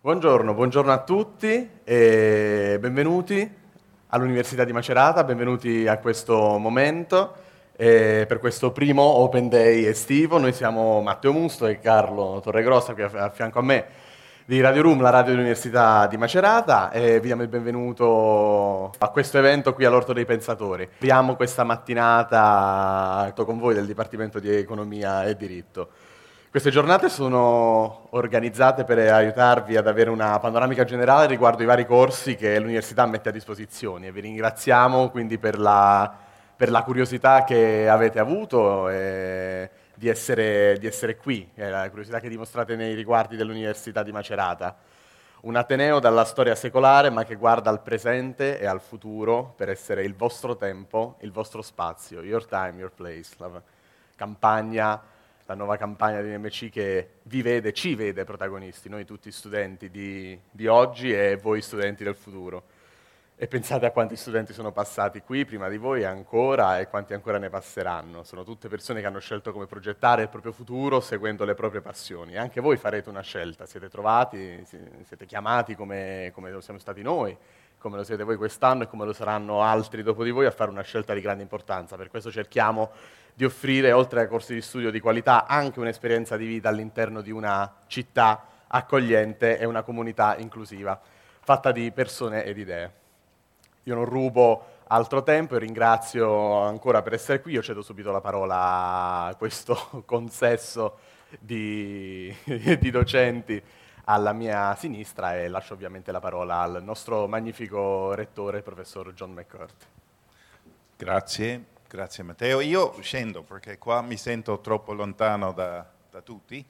Buongiorno, buongiorno a tutti e benvenuti all'Università di Macerata, benvenuti a questo momento, eh, per questo primo Open Day estivo. Noi siamo Matteo Musto e Carlo Torregrossa qui a, fianco a me di Radio Room, la radio dell'Università di Macerata e vi diamo il benvenuto a questo evento qui all'Orto dei Pensatori. Abbiamo questa mattinata con voi del Dipartimento di Economia e Diritto. Queste giornate sono organizzate per aiutarvi ad avere una panoramica generale riguardo i vari corsi che l'università mette a disposizione e vi ringraziamo quindi per la, per la curiosità che avete avuto e di essere, di essere qui, la curiosità che dimostrate nei riguardi dell'Università di Macerata. Un Ateneo dalla storia secolare ma che guarda al presente e al futuro per essere il vostro tempo, il vostro spazio, your time, your place, la campagna la nuova campagna di NMC che vi vede, ci vede protagonisti, noi tutti studenti di, di, oggi e voi studenti del futuro. E pensate a quanti studenti sono passati qui prima di voi ancora e quanti ancora ne passeranno. Sono tutte persone che hanno scelto come progettare il proprio futuro seguendo le proprie passioni. E anche voi farete una scelta, siete trovati, siete chiamati come, come lo siamo stati noi, come lo siete voi quest'anno e come lo saranno altri dopo di voi a fare una scelta di grande importanza. Per questo cerchiamo di offrire, oltre ai corsi di studio di qualità, anche un'esperienza di vita all'interno di una città accogliente e una comunità inclusiva, fatta di persone ed idee. Io non rubo altro tempo e ringrazio ancora per essere qui. Io cedo subito la parola a questo consesso di, di docenti alla mia sinistra e lascio ovviamente la parola al nostro magnifico rettore, professor John McCurt. Grazie. Grazie Matteo. Io scendo perché qua mi sento troppo lontano da, da tutti,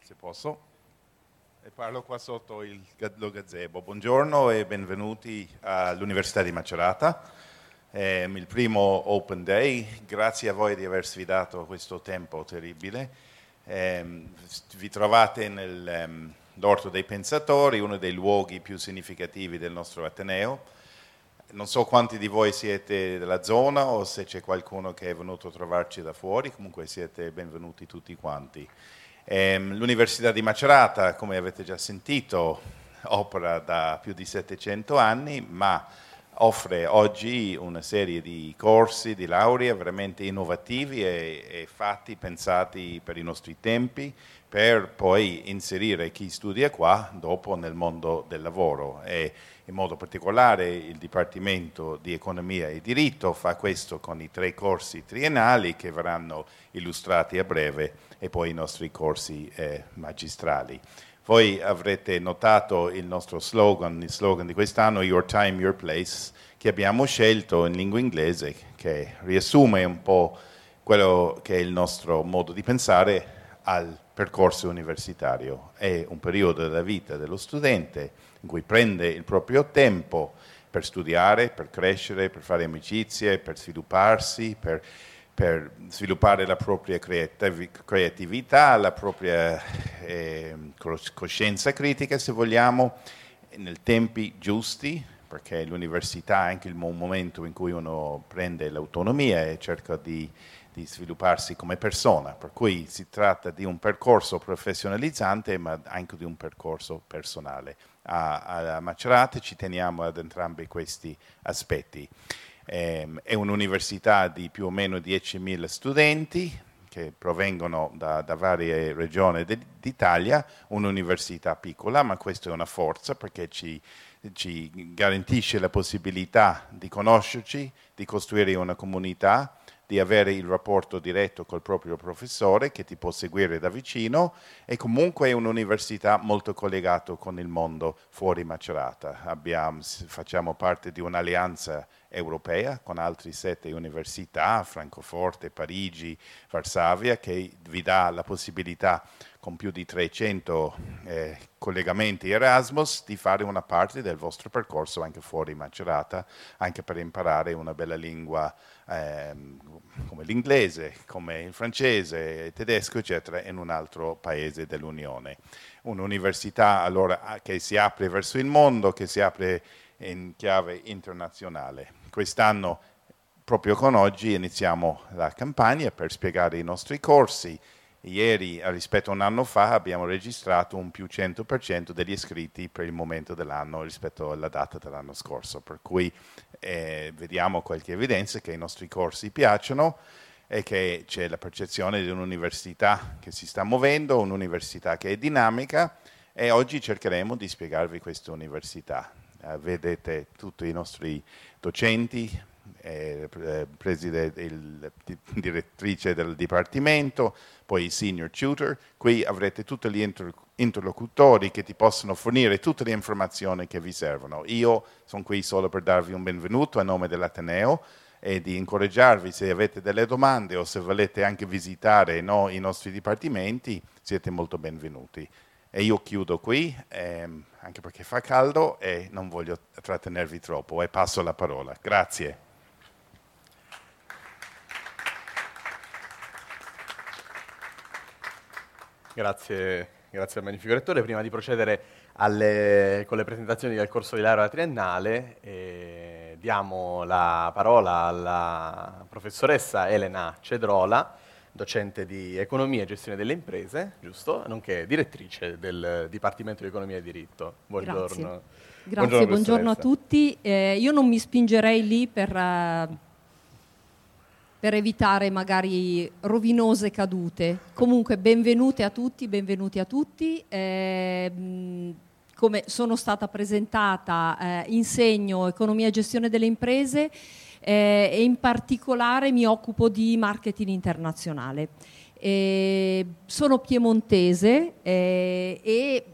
se posso, e parlo qua sotto il, lo gazebo. Buongiorno e benvenuti all'Università di Macerata. È il primo Open Day, grazie a voi di aver sfidato questo tempo terribile. Eh, vi trovate nell'Orto ehm, dei Pensatori, uno dei luoghi più significativi del nostro Ateneo non so quanti di voi siete della zona o se c'è qualcuno che è venuto a trovarci da fuori, comunque siete benvenuti tutti quanti. Ehm, L'Università di Macerata, come avete già sentito, opera da più di 700 anni, ma offre oggi una serie di corsi di laurea veramente innovativi e, e fatti, pensati per i nostri tempi, per poi inserire chi studia qua dopo nel mondo del lavoro. E, in modo particolare il Dipartimento di Economia e Diritto fa questo con i tre corsi triennali che verranno illustrati a breve e poi i nostri corsi eh, magistrali. Voi avrete notato il nostro slogan, il slogan di quest'anno, Your Time, Your Place, che abbiamo scelto in lingua inglese, che riassume un po' quello che è il nostro modo di pensare al percorso universitario. È un periodo della vita dello studente in cui prende il proprio tempo per studiare, per crescere, per fare amicizie, per svilupparsi, per, per sviluppare la propria creatività, la propria eh, coscienza critica, se vogliamo, nei tempi giusti, perché l'università è anche il momento in cui uno prende l'autonomia e cerca di di svilupparsi come persona, per cui si tratta di un percorso professionalizzante ma anche di un percorso personale. A, a Macerate ci teniamo ad entrambi questi aspetti. Eh, è un'università di più o meno 10.000 studenti che provengono da, da varie regioni d'Italia, un'università piccola, ma questa è una forza perché ci, ci garantisce la possibilità di conoscerci, di costruire una comunità, di avere il rapporto diretto col proprio professore che ti può seguire da vicino e comunque è un'università molto collegata con il mondo fuori Macerata. Abbiamo, facciamo parte di un'alleanza europea con altre sette università, Francoforte, Parigi, Varsavia, che vi dà la possibilità con più di 300 eh, collegamenti Erasmus di fare una parte del vostro percorso anche fuori Macerata, anche per imparare una bella lingua eh, come l'inglese, come il francese, il tedesco, eccetera, in un altro paese dell'Unione. Un'università allora che si apre verso il mondo, che si apre in chiave internazionale. Quest'anno, proprio con oggi, iniziamo la campagna per spiegare i nostri corsi, Ieri rispetto a un anno fa abbiamo registrato un più 100% degli iscritti per il momento dell'anno rispetto alla data dell'anno scorso, per cui eh, vediamo qualche evidenza che i nostri corsi piacciono e che c'è la percezione di un'università che si sta muovendo, un'università che è dinamica e oggi cercheremo di spiegarvi questa università. Eh, vedete tutti i nostri docenti, eh, il, direttrice del dipartimento, poi senior tutor. Qui avrete tutti gli inter interlocutori che ti possono fornire tutte le informazioni che vi servono. Io sono qui solo per darvi un benvenuto a nome dell'Ateneo e di incoraggiarvi se avete delle domande o se volete anche visitare no, i nostri dipartimenti, siete molto benvenuti. E io chiudo qui, ehm, anche perché fa caldo e non voglio trattenervi troppo e passo la parola. Grazie. Grazie, grazie al Magnifico Rettore. Prima di procedere alle, con le presentazioni del corso di laurea triennale, eh, diamo la parola alla professoressa Elena Cedrola, docente di Economia e Gestione delle Imprese, giusto? Nonché direttrice del Dipartimento di Economia e Diritto. Buongiorno. Grazie, Grazie buongiorno, buongiorno a tutti. Eh, io non mi spingerei lì per... Uh, per evitare magari rovinose cadute. Comunque benvenute a tutti, benvenuti a tutti. Eh, come sono stata presentata, eh, insegno economia e gestione delle imprese eh, e in particolare mi occupo di marketing internazionale. sono piemontese eh, e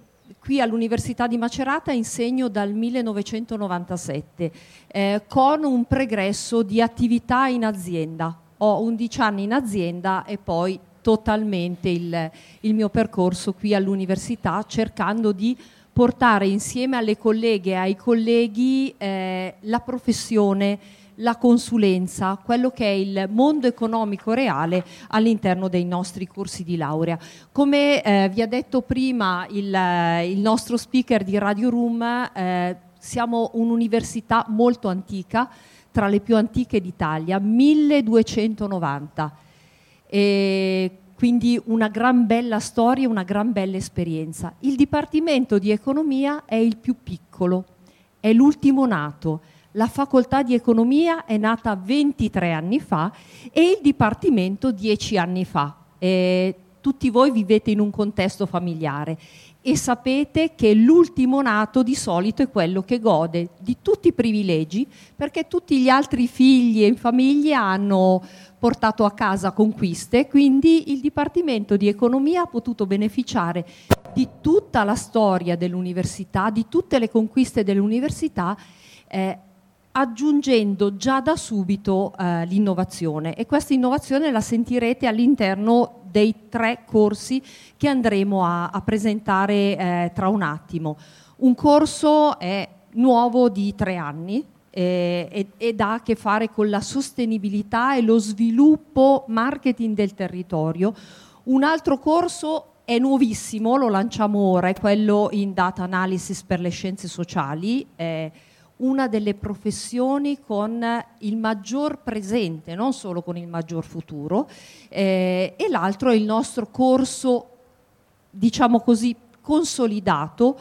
qui all'Università di Macerata insegno dal 1997 eh, con un pregresso di attività in azienda. Ho 11 anni in azienda e poi totalmente il, il mio percorso qui all'università cercando di portare insieme alle colleghe e ai colleghi eh, la professione, la consulenza, quello che è il mondo economico reale all'interno dei nostri corsi di laurea. Come eh, vi ha detto prima il, eh, il, nostro speaker di Radio Room, eh, siamo un'università molto antica, tra le più antiche d'Italia, 1290. E quindi una gran bella storia, una gran bella esperienza. Il Dipartimento di Economia è il più piccolo, è l'ultimo nato la facoltà di economia è nata 23 anni fa e il dipartimento 10 anni fa. E tutti voi vivete in un contesto familiare e sapete che l'ultimo nato di solito è quello che gode di tutti i privilegi perché tutti gli altri figli e famiglie hanno portato a casa conquiste, quindi il Dipartimento di Economia ha potuto beneficiare di tutta la storia dell'università, di tutte le conquiste dell'università eh, aggiungendo già da subito eh, l'innovazione e questa innovazione la sentirete all'interno dei tre corsi che andremo a, a presentare eh, tra un attimo. Un corso è nuovo di tre anni eh, ed ha a che fare con la sostenibilità e lo sviluppo marketing del territorio. Un altro corso è nuovissimo, lo lanciamo ora, è quello in data analysis per le scienze sociali. Eh, una delle professioni con il maggior presente, non solo con il maggior futuro, eh, e l'altro è il nostro corso, diciamo così, consolidato,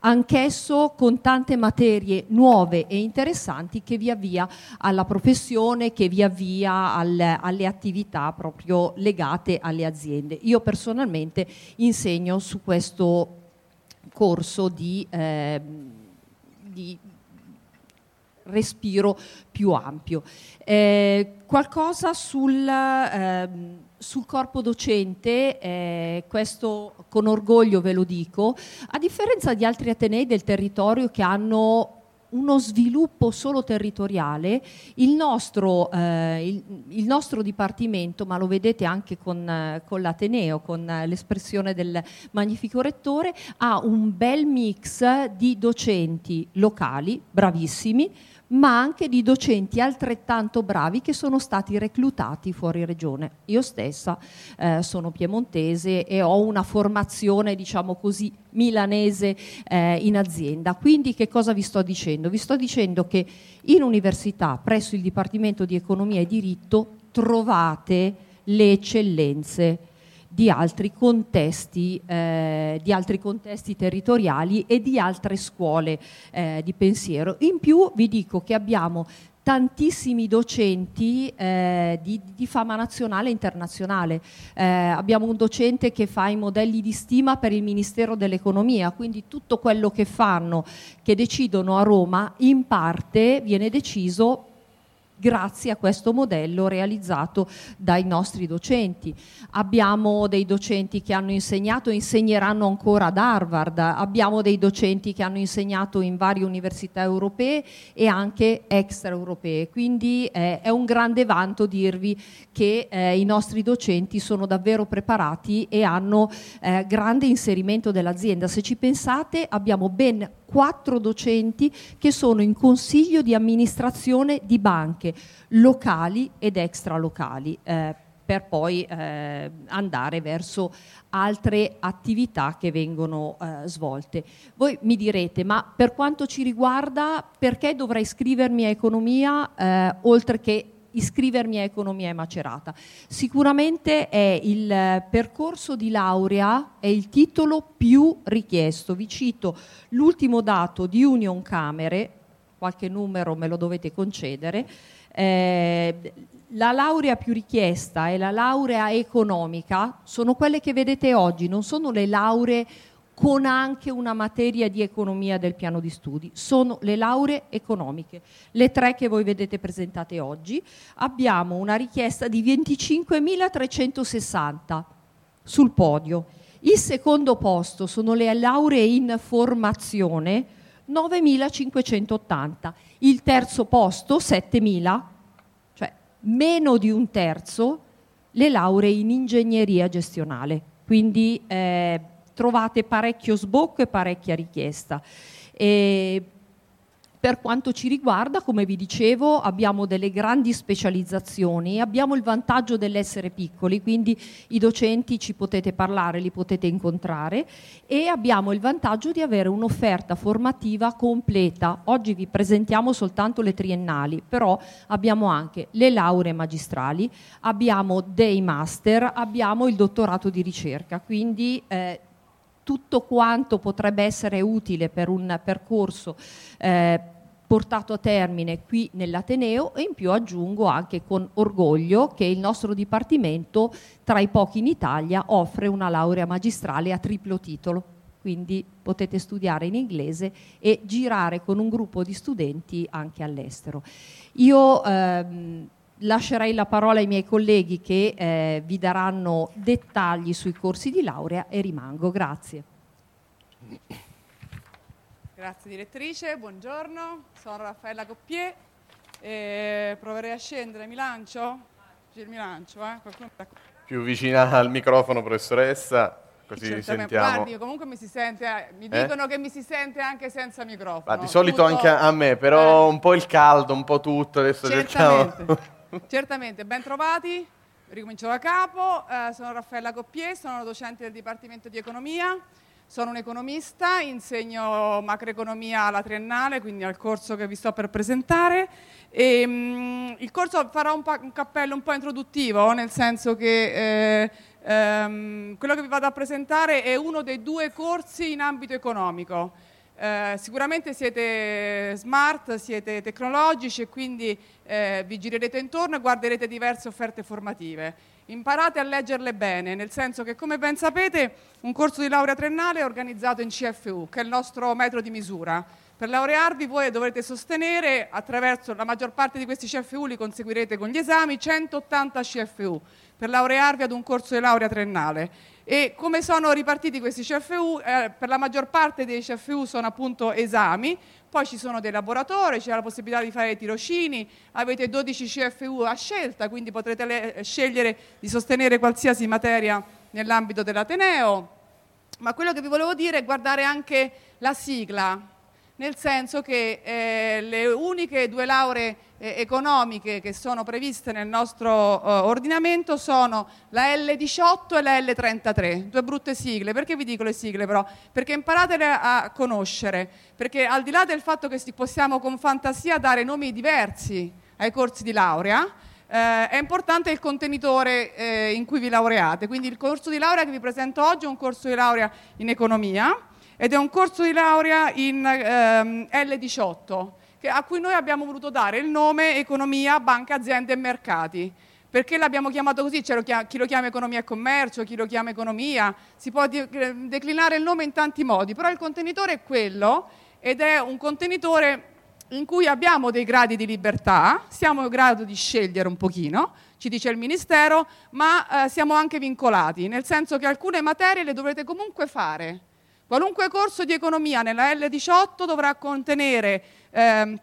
anch'esso con tante materie nuove e interessanti che via via alla professione, che via via al, alle attività proprio legate alle aziende. Io personalmente insegno su questo corso di, eh, di respiro più ampio. Eh, qualcosa sul, eh, sul, corpo docente, eh, questo con orgoglio ve lo dico, a differenza di altri atenei del territorio che hanno uno sviluppo solo territoriale, il nostro, eh, il, il nostro, dipartimento, ma lo vedete anche con, eh, con l'Ateneo, con eh, l'espressione del magnifico rettore, ha un bel mix di docenti locali, bravissimi, ma anche di docenti altrettanto bravi che sono stati reclutati fuori regione. Io stessa eh, sono piemontese e ho una formazione, diciamo così, milanese eh, in azienda. Quindi che cosa vi sto dicendo? Vi sto dicendo che in università, presso il Dipartimento di Economia e Diritto, trovate le eccellenze di altri contesti, eh, di altri contesti territoriali e di altre scuole eh, di pensiero. In più vi dico che abbiamo tantissimi docenti eh, di, di, fama nazionale e internazionale. Eh, abbiamo un docente che fa i modelli di stima per il Ministero dell'Economia, quindi tutto quello che fanno, che decidono a Roma, in parte viene deciso grazie a questo modello realizzato dai nostri docenti. Abbiamo dei docenti che hanno insegnato e insegneranno ancora ad Harvard, abbiamo dei docenti che hanno insegnato in varie università europee e anche extraeuropee, quindi eh, è un grande vanto dirvi che eh, i nostri docenti sono davvero preparati e hanno eh, grande inserimento dell'azienda. Se ci pensate abbiamo ben quattro docenti che sono in consiglio di amministrazione di banche locali ed extralocali. Eh, per poi eh, andare verso altre attività che vengono eh, svolte. Voi mi direte, ma per quanto ci riguarda, perché dovrei iscrivermi a economia eh, oltre che iscrivermi a economia e macerata. Sicuramente è il percorso di laurea, è il titolo più richiesto. Vi cito l'ultimo dato di Union Camere, qualche numero me lo dovete concedere. Eh, la laurea più richiesta e la laurea economica sono quelle che vedete oggi, non sono le lauree con anche una materia di economia del piano di studi. Sono le lauree economiche, le tre che voi vedete presentate oggi. Abbiamo una richiesta di 25.360 sul podio. Il secondo posto sono le lauree in formazione, 9.580. Il terzo posto, 7.000, cioè meno di un terzo, le lauree in ingegneria gestionale. Quindi eh, trovate parecchio sbocco e parecchia richiesta. E per quanto ci riguarda, come vi dicevo, abbiamo delle grandi specializzazioni, abbiamo il vantaggio dell'essere piccoli, quindi i docenti ci potete parlare, li potete incontrare e abbiamo il vantaggio di avere un'offerta formativa completa. Oggi vi presentiamo soltanto le triennali, però abbiamo anche le lauree magistrali, abbiamo dei master, abbiamo il dottorato di ricerca, quindi eh, tutto quanto potrebbe essere utile per un percorso eh, portato a termine qui nell'Ateneo e in più aggiungo anche con orgoglio che il nostro Dipartimento tra i pochi in Italia offre una laurea magistrale a triplo titolo, quindi potete studiare in inglese e girare con un gruppo di studenti anche all'estero. Io ehm, lascerei la parola ai miei colleghi che eh, vi daranno dettagli sui corsi di laurea e rimango. Grazie. Grazie direttrice, buongiorno, sono Raffaella Coppier, e proverei a scendere, mi lancio? Mi lancio, eh? Più vicina al microfono professoressa, così sentiamo. Guardi, comunque mi si sente, eh, mi eh? dicono che mi si sente anche senza microfono. Ma di solito tutto... anche a me, però eh. un po' il caldo, un po' tutto, adesso Certamente. cerchiamo... Certamente, ben trovati. Ricomincio da capo. Eh, sono Raffaella Coppier, sono docente del Dipartimento di Economia. Sono un economista, insegno macroeconomia alla triennale, quindi al corso che vi sto per presentare. E, mh, mm, il corso farà un, un, cappello un po' introduttivo, nel senso che eh, ehm, quello che vi vado a presentare è uno dei due corsi in ambito economico. Eh, sicuramente siete smart, siete tecnologici e quindi eh, vi girerete intorno e guarderete diverse offerte formative. Imparate a leggerle bene, nel senso che come ben sapete un corso di laurea triennale è organizzato in CFU, che è il nostro metro di misura. Per laurearvi voi dovrete sostenere, attraverso la maggior parte di questi CFU li conseguirete con gli esami, 180 CFU per laurearvi ad un corso di laurea triennale e come sono ripartiti questi CFU? Eh, per la maggior parte dei CFU sono appunto esami, poi ci sono dei laboratori, c'è la possibilità di fare tirocini, avete 12 CFU a scelta, quindi potrete le- scegliere di sostenere qualsiasi materia nell'ambito dell'Ateneo. Ma quello che vi volevo dire è guardare anche la sigla, nel senso che eh, le uniche due lauree eh, economiche che sono previste nel nostro eh, ordinamento sono la L18 e la L33, due brutte sigle. Perché vi dico le sigle però? Perché imparatele a conoscere, perché al di là del fatto che possiamo con fantasia dare nomi diversi ai corsi di laurea, eh, è importante il contenitore eh, in cui vi laureate. Quindi il corso di laurea che vi presento oggi è un corso di laurea in economia ed è un corso di laurea in ehm, L18 a cui noi abbiamo voluto dare il nome Economia, Banca, Aziende e Mercati. Perché l'abbiamo chiamato così? Chiama, chi lo chiama economia e commercio, chi lo chiama economia, si può declinare il nome in tanti modi, però il contenitore è quello ed è un contenitore in cui abbiamo dei gradi di libertà, siamo in grado di scegliere un pochino, ci dice il Ministero, ma eh, siamo anche vincolati, nel senso che alcune materie le dovrete comunque fare. Qualunque corso di economia nella L18 dovrà contenere eh,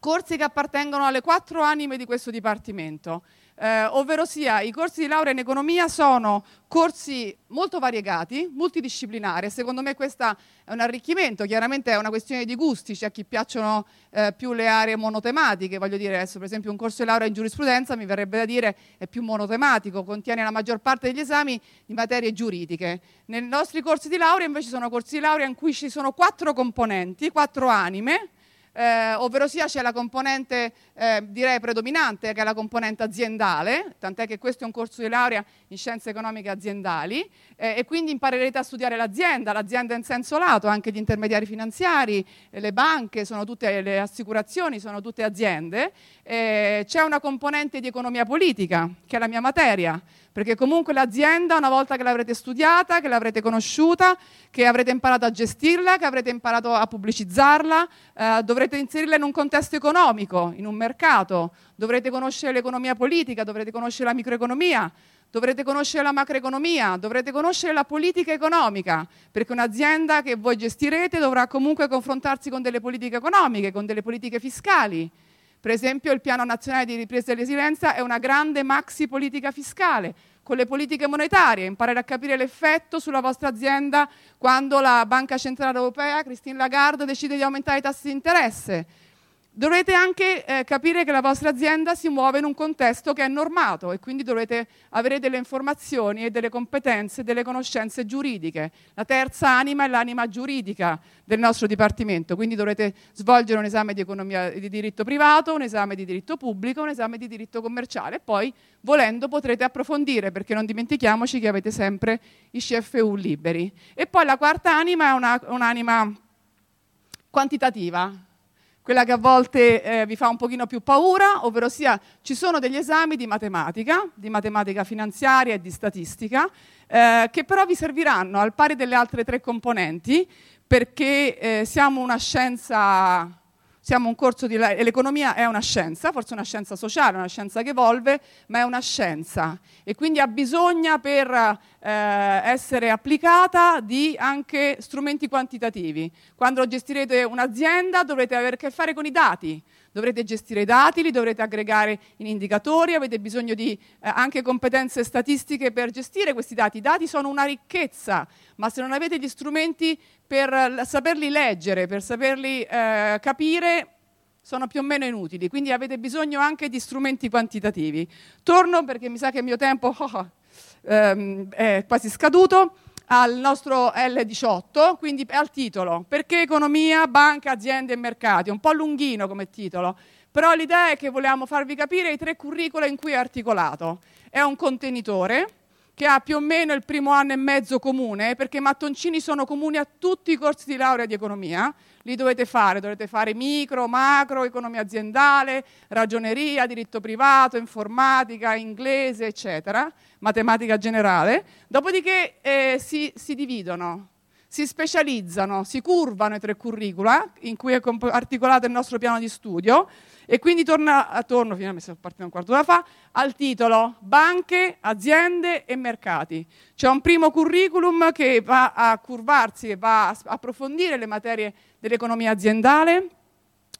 corsi che appartengono alle quattro anime di questo Dipartimento eh, ovvero sia i corsi di laurea in economia sono corsi molto variegati, multidisciplinari, secondo me questo è un arricchimento, chiaramente è una questione di gusti, c'è a chi piacciono eh, più le aree monotematiche, voglio dire adesso per esempio un corso di laurea in giurisprudenza mi verrebbe da dire è più monotematico, contiene la maggior parte degli esami di materie giuridiche. Nei nostri corsi di laurea invece sono corsi di laurea in cui ci sono quattro componenti, quattro anime, eh, ovvero sia c'è la componente eh, direi predominante che è la componente aziendale, tant'è che questo è un corso di laurea in scienze economiche aziendali eh, e quindi imparerete a studiare l'azienda, l'azienda in senso lato, anche gli intermediari finanziari, le banche, sono tutte le assicurazioni, sono tutte aziende. Eh, c'è una componente di economia politica, che è la mia materia, perché comunque l'azienda una volta che l'avrete studiata, che l'avrete conosciuta, che avrete imparato a gestirla, che avrete imparato a pubblicizzarla, eh, dovrete inserirla in un contesto economico, in un mercato, dovrete conoscere l'economia politica, dovrete conoscere la microeconomia, dovrete conoscere la macroeconomia, dovrete conoscere la politica economica, perché un'azienda che voi gestirete dovrà comunque confrontarsi con delle politiche economiche, con delle politiche fiscali. Per esempio il Piano Nazionale di Ripresa e Resilienza è una grande maxi politica fiscale, con le politiche monetarie, imparare a capire l'effetto sulla vostra azienda quando la Banca Centrale Europea, Christine Lagarde, decide di aumentare i tassi di interesse Dovrete anche eh, capire che la vostra azienda si muove in un contesto che è normato e quindi dovrete avere delle informazioni e delle competenze, delle conoscenze giuridiche. La terza anima è l'anima giuridica del nostro Dipartimento, quindi dovrete svolgere un esame di, economia, di diritto privato, un esame di diritto pubblico, un esame di diritto commerciale e poi, volendo, potrete approfondire, perché non dimentichiamoci che avete sempre i CFU liberi. E poi la quarta anima è una, un'anima quantitativa, quella che a volte eh, vi fa un pochino più paura, ovvero sia ci sono degli esami di matematica, di matematica finanziaria e di statistica, eh, che però vi serviranno al pari delle altre tre componenti, perché eh, siamo una scienza siamo un corso di... l'economia è una scienza, forse una scienza sociale, una scienza che evolve, ma è una scienza e quindi ha bisogno per eh, essere applicata di anche strumenti quantitativi. Quando gestirete un'azienda dovrete avere a che fare con i dati, dovrete gestire i dati, li dovrete aggregare in indicatori, avete bisogno di eh, anche competenze statistiche per gestire questi dati. I dati sono una ricchezza, ma se non avete gli strumenti per saperli leggere, per saperli eh, capire, sono più o meno inutili, quindi avete bisogno anche di strumenti quantitativi. Torno perché mi sa che il mio tempo oh, ehm, è quasi scaduto al nostro L18, quindi al titolo, perché economia, banca, aziende e mercati, un po' lunghino come titolo, però l'idea è che vogliamo farvi capire i tre curricula in cui è articolato. È un contenitore che ha più o meno il primo anno e mezzo comune, perché i mattoncini sono comuni a tutti i corsi di laurea di economia, li dovete fare, dovete fare micro, macro, economia aziendale, ragioneria, diritto privato, informatica, inglese, eccetera matematica generale, dopodiché eh, si, si, dividono, si specializzano, si curvano i tre curricula in cui è articolato il nostro piano di studio e quindi torna, torno, finalmente sono partito un quarto d'ora fa, al titolo Banche, aziende e mercati. C'è un primo curriculum che va a curvarsi, e va a approfondire le materie dell'economia aziendale,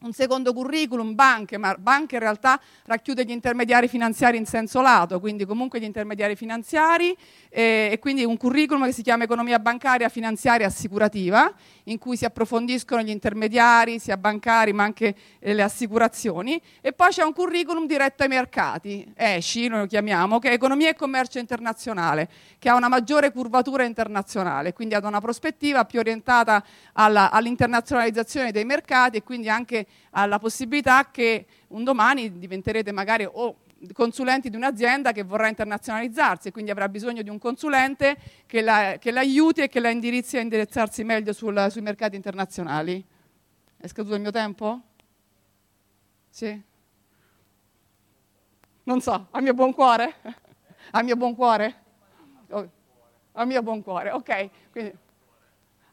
un secondo curriculum, banche, ma banche in realtà racchiude gli intermediari finanziari in senso lato, quindi comunque gli intermediari finanziari, eh, e quindi un curriculum che si chiama economia bancaria, finanziaria assicurativa, in cui si approfondiscono gli intermediari, sia bancari ma anche eh, le assicurazioni, e poi c'è un curriculum diretto ai mercati, ESCI noi lo chiamiamo, che è economia e commercio internazionale, che ha una maggiore curvatura internazionale, quindi ha una prospettiva più orientata alla, all'internazionalizzazione dei mercati e quindi anche alla possibilità che un domani diventerete magari o consulenti di un'azienda che vorrà internazionalizzarsi e quindi avrà bisogno di un consulente che, la, che l'aiuti e che la indirizzi a indirizzarsi meglio sul, sui mercati internazionali. È scaduto il mio tempo? Sì? Non so, al mio buon cuore? Al mio buon cuore? Oh, al mio buon cuore, ok. Quindi,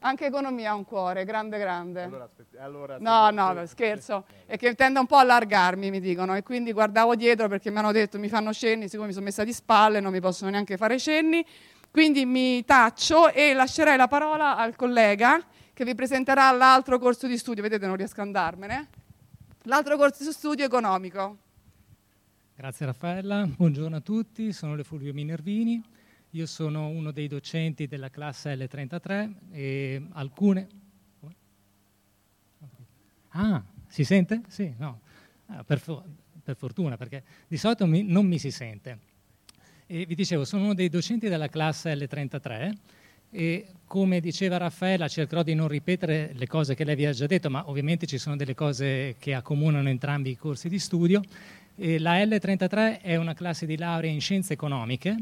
anche economia ha un cuore, grande grande. Allora, aspetti, allora, no, no, scherzo. È che tende un po' a allargarmi, mi dicono, e quindi guardavo dietro perché mi hanno detto mi fanno cenni, siccome mi sono messa di spalle non mi possono neanche fare cenni. Quindi mi taccio e lascerei la parola al collega che vi presenterà l'altro corso di studio. Vedete, non riesco a andarmene. L'altro corso di studio economico. Grazie Raffaella, buongiorno a tutti, sono Le Fulvio Minervini, io sono uno dei docenti della classe L33 e alcune... Ah, si sente? Sì, no, ah, per, per, fortuna perché di solito mi, non mi si sente. E vi dicevo, sono uno dei docenti della classe L33 e come diceva Raffaella cercherò di non ripetere le cose che lei vi ha già detto, ma ovviamente ci sono delle cose che accomunano entrambi i corsi di studio e la L33 è una classe di laurea in scienze economiche.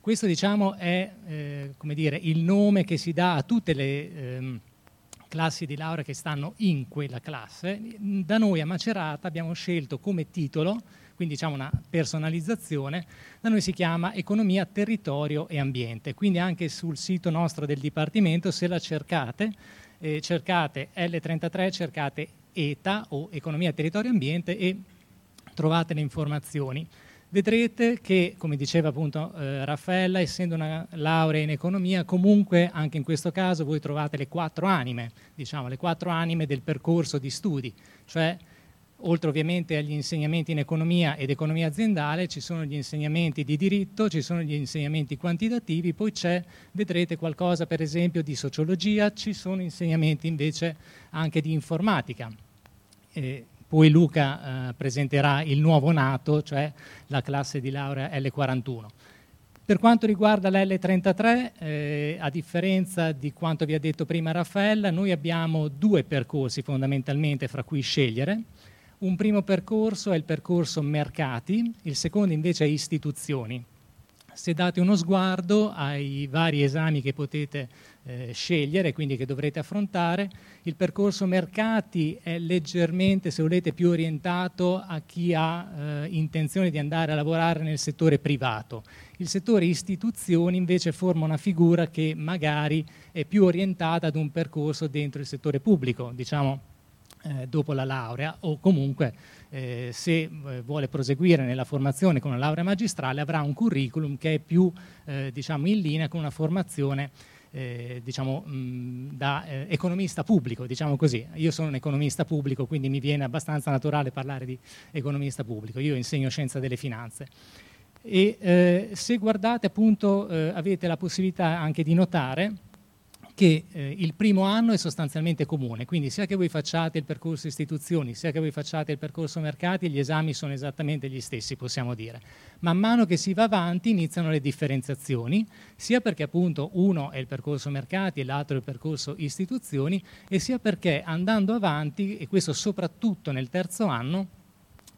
Questo diciamo, è eh, dire, il nome che si dà a tutte le eh, classi di laurea che stanno in quella classe. Da noi a Macerata abbiamo scelto come titolo, quindi diciamo una personalizzazione, da noi si chiama Economia, Territorio e Ambiente. Quindi anche sul sito nostro del Dipartimento, se la cercate, eh, cercate L33, cercate ETA o Economia, Territorio e Ambiente e trovate le informazioni. Vedrete che, come diceva appunto eh, Raffaella, essendo una laurea in economia, comunque anche in questo caso voi trovate le quattro anime, diciamo le quattro anime del percorso di studi, cioè oltre ovviamente agli insegnamenti in economia ed economia aziendale, ci sono gli insegnamenti di diritto, ci sono gli insegnamenti quantitativi, poi c'è, vedrete qualcosa per esempio di sociologia, ci sono insegnamenti invece anche di informatica. Eh, poi Luca eh, presenterà il nuovo nato, cioè la classe di laurea L41. Per quanto riguarda l'L33, eh, a differenza di quanto vi ha detto prima Raffaella, noi abbiamo due percorsi fondamentalmente fra cui scegliere. Un primo percorso è il percorso mercati, il secondo invece è istituzioni se date uno sguardo ai vari esami che potete eh, scegliere, quindi che dovrete affrontare, il percorso mercati è leggermente, se volete, più orientato a chi ha eh, intenzione di andare a lavorare nel settore privato. Il settore istituzioni invece forma una figura che magari è più orientata ad un percorso dentro il settore pubblico, diciamo eh, dopo la laurea o comunque eh, se eh, vuole proseguire nella formazione con una laurea magistrale avrà un curriculum che è più eh, diciamo, in linea con una formazione eh, diciamo, mh, da eh, economista pubblico, diciamo così. Io sono un economista pubblico, quindi mi viene abbastanza naturale parlare di economista pubblico. Io insegno scienza delle finanze. E eh, se guardate appunto avete la possibilità anche di notare che eh, il primo anno è sostanzialmente comune, quindi sia che voi facciate il percorso istituzioni, sia che voi facciate il percorso mercati, gli esami sono esattamente gli stessi, possiamo dire. Man mano che si va avanti iniziano le differenziazioni, sia perché appunto uno è il percorso mercati e l'altro è il percorso istituzioni, e sia perché andando avanti, e questo soprattutto nel terzo anno,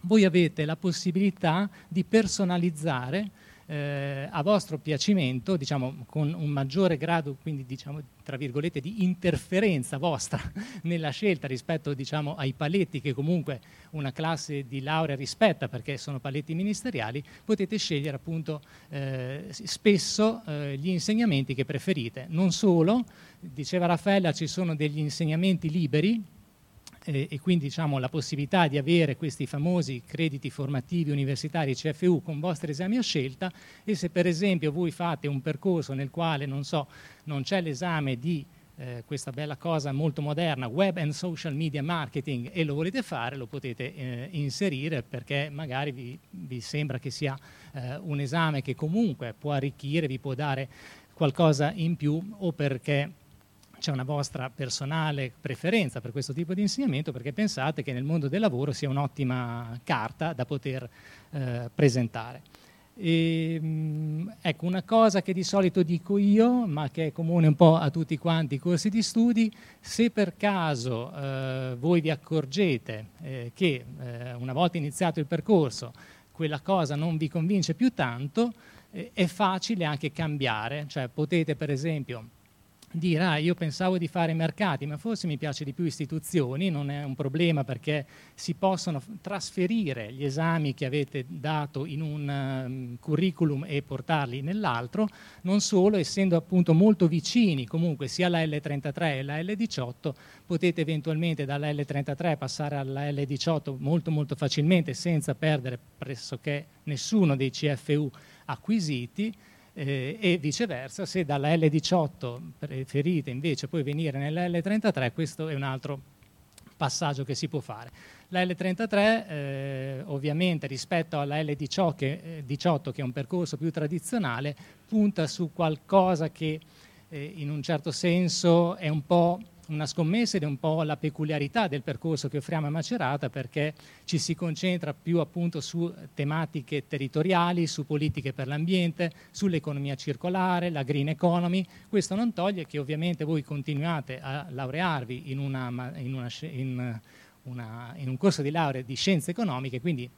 voi avete la possibilità di personalizzare eh, a vostro piacimento, diciamo, con un maggiore grado, quindi diciamo, tra virgolette, di interferenza vostra nella scelta rispetto diciamo, ai paletti che comunque una classe di laurea rispetta perché sono paletti ministeriali, potete scegliere appunto eh, spesso eh, gli insegnamenti che preferite. Non solo, diceva Raffaella, ci sono degli insegnamenti liberi eh, e quindi diciamo, la possibilità di avere questi famosi crediti formativi universitari CFU con vostri esami a scelta e se per esempio voi fate un percorso nel quale non, so, non c'è l'esame di eh, questa bella cosa molto moderna, web and social media marketing, e lo volete fare, lo potete eh, inserire perché magari vi, vi sembra che sia eh, un esame che comunque può arricchire, vi può dare qualcosa in più o perché c'è una vostra personale preferenza per questo tipo di insegnamento perché pensate che nel mondo del lavoro sia un'ottima carta da poter eh, presentare. E, ehm, ecco, una cosa che di solito dico io, ma che è comune un po' a tutti quanti i corsi di studi, se per caso eh, voi vi accorgete eh, che eh, una volta iniziato il percorso quella cosa non vi convince più tanto, eh, è facile anche cambiare, cioè potete per esempio dire ah, io pensavo di fare mercati, ma forse mi piace di più istituzioni, non è un problema perché si possono trasferire gli esami che avete dato in un um, curriculum e portarli nell'altro, non solo, essendo appunto molto vicini comunque sia la L33 e la L18, potete eventualmente dalla L33 passare alla L18 molto molto facilmente senza perdere pressoché nessuno dei CFU acquisiti eh, e viceversa, se dalla L18 preferite invece poi venire nella L33, questo è un altro passaggio che si può fare. La L33 eh, ovviamente rispetto alla L18 che, eh, 18, che è un percorso più tradizionale punta su qualcosa che eh, in un certo senso è un po' una scommessa ed è un po' la peculiarità del percorso che offriamo a Macerata perché ci si concentra più appunto su tematiche territoriali, su politiche per l'ambiente, sull'economia circolare, la green economy. Questo non toglie che ovviamente voi continuate a laurearvi in, una, in, una, in, una, in un corso di laurea di scienze economiche, quindi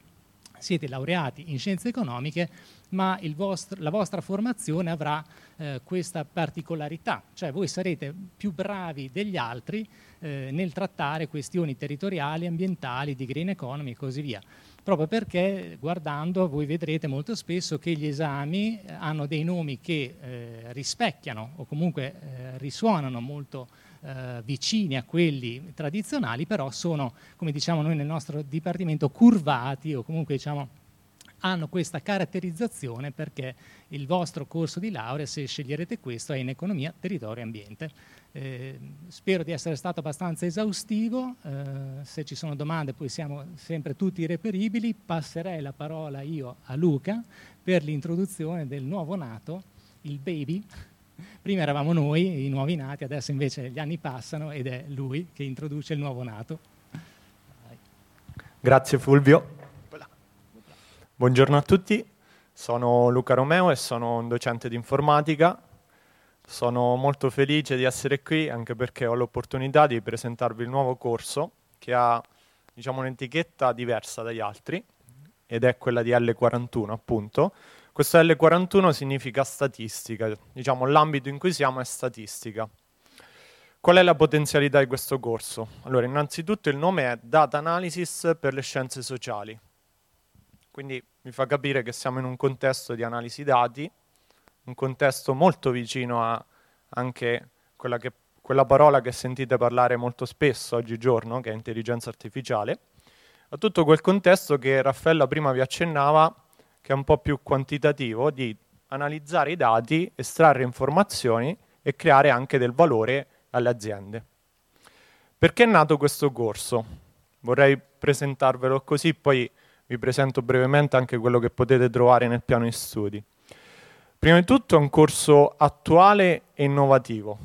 siete laureati in scienze economiche, ma vostro, la vostra formazione avrà eh, questa particolarità, cioè voi sarete più bravi degli altri eh, nel trattare questioni territoriali, ambientali, di green economy e così via. Proprio perché guardando voi vedrete molto spesso che gli esami eh, hanno dei nomi che eh, rispecchiano o comunque eh, risuonano molto eh, vicini a quelli tradizionali, però sono, come diciamo noi nel nostro dipartimento, curvati o comunque diciamo hanno questa caratterizzazione perché il vostro corso di laurea, se sceglierete questo, è in economia, territorio e ambiente. Eh, spero di essere stato abbastanza esaustivo, eh, se ci sono domande poi siamo sempre tutti reperibili, passerei la parola io a Luca per l'introduzione del nuovo nato, il baby, Prima eravamo noi, i nuovi nati, adesso invece gli anni passano ed è lui che introduce il nuovo nato. Grazie Fulvio. Buongiorno a tutti, sono Luca Romeo e sono un docente di informatica. Sono molto felice di essere qui anche perché ho l'opportunità di presentarvi il nuovo corso che ha diciamo, un'etichetta diversa dagli altri ed è quella di L41 appunto, questo L41 significa statistica, diciamo l'ambito in cui siamo è statistica. Qual è la potenzialità di questo corso? Allora, innanzitutto il nome è Data Analysis per le scienze sociali. Quindi mi fa capire che siamo in un contesto di analisi dati, un contesto molto vicino a anche quella, che, quella parola che sentite parlare molto spesso oggigiorno, che è intelligenza artificiale, a tutto quel contesto che Raffaella prima vi accennava che è un po' più quantitativo, di analizzare i dati, estrarre informazioni e creare anche del valore alle aziende. Perché è nato questo corso? Vorrei presentarvelo così, poi vi presento brevemente anche quello che potete trovare nel piano di studi. Prima di tutto è un corso attuale e innovativo.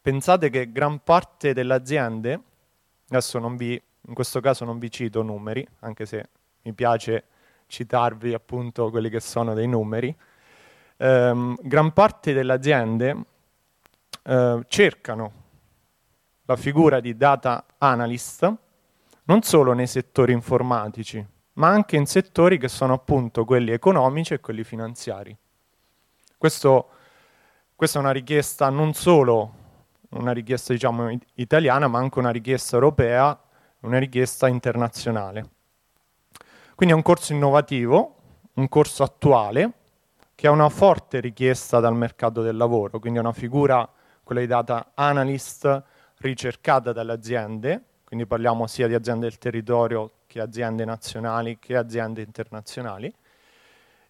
Pensate che gran parte delle aziende, adesso vi, in questo caso non vi cito numeri, anche se mi piace citarvi appunto quelli che sono dei numeri, ehm, gran parte delle aziende eh, cercano la figura di data analyst non solo nei settori informatici, ma anche in settori che sono appunto quelli economici e quelli finanziari. Questo, questa è una richiesta non solo una richiesta diciamo, italiana, ma anche una richiesta europea, una richiesta internazionale. Quindi è un corso innovativo, un corso attuale, che ha una forte richiesta dal mercato del lavoro, quindi è una figura, quella di data analyst, ricercata dalle aziende, quindi parliamo sia di aziende del territorio che aziende nazionali che aziende internazionali,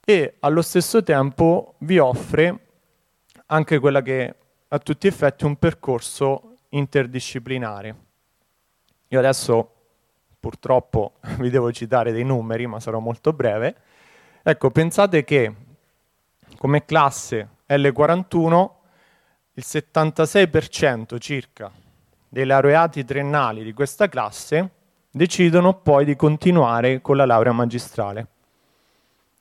e allo stesso tempo vi offre anche quella che a tutti gli effetti è un percorso interdisciplinare. Io adesso purtroppo vi devo citare dei numeri, ma sarò molto breve. Ecco, pensate che come classe L41 il 76% circa dei laureati triennali di questa classe decidono poi di continuare con la laurea magistrale.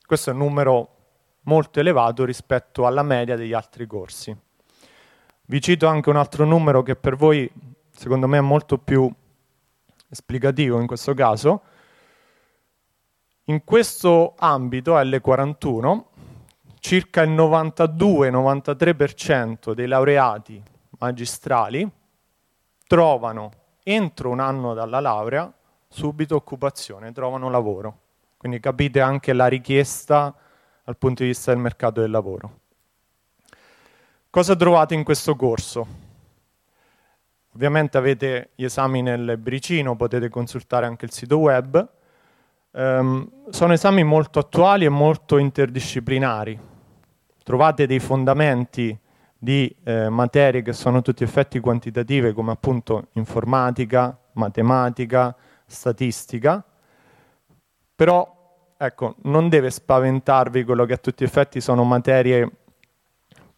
Questo è un numero molto elevato rispetto alla media degli altri corsi. Vi cito anche un altro numero che per voi secondo me è molto più esplicativo in questo caso, In questo ambito L41 circa il 92-93% dei laureati magistrali trovano entro un anno dalla laurea subito occupazione, trovano lavoro. Quindi capite anche la richiesta dal punto di vista del mercato del lavoro. Cosa trovate in questo corso? Ovviamente avete gli esami nel bricino, potete consultare anche il sito web. Um, sono esami molto attuali e molto interdisciplinari. Trovate dei fondamenti di eh, materie che sono tutti effetti quantitative come appunto informatica, matematica, statistica, però ecco, non deve spaventarvi quello che a tutti effetti sono materie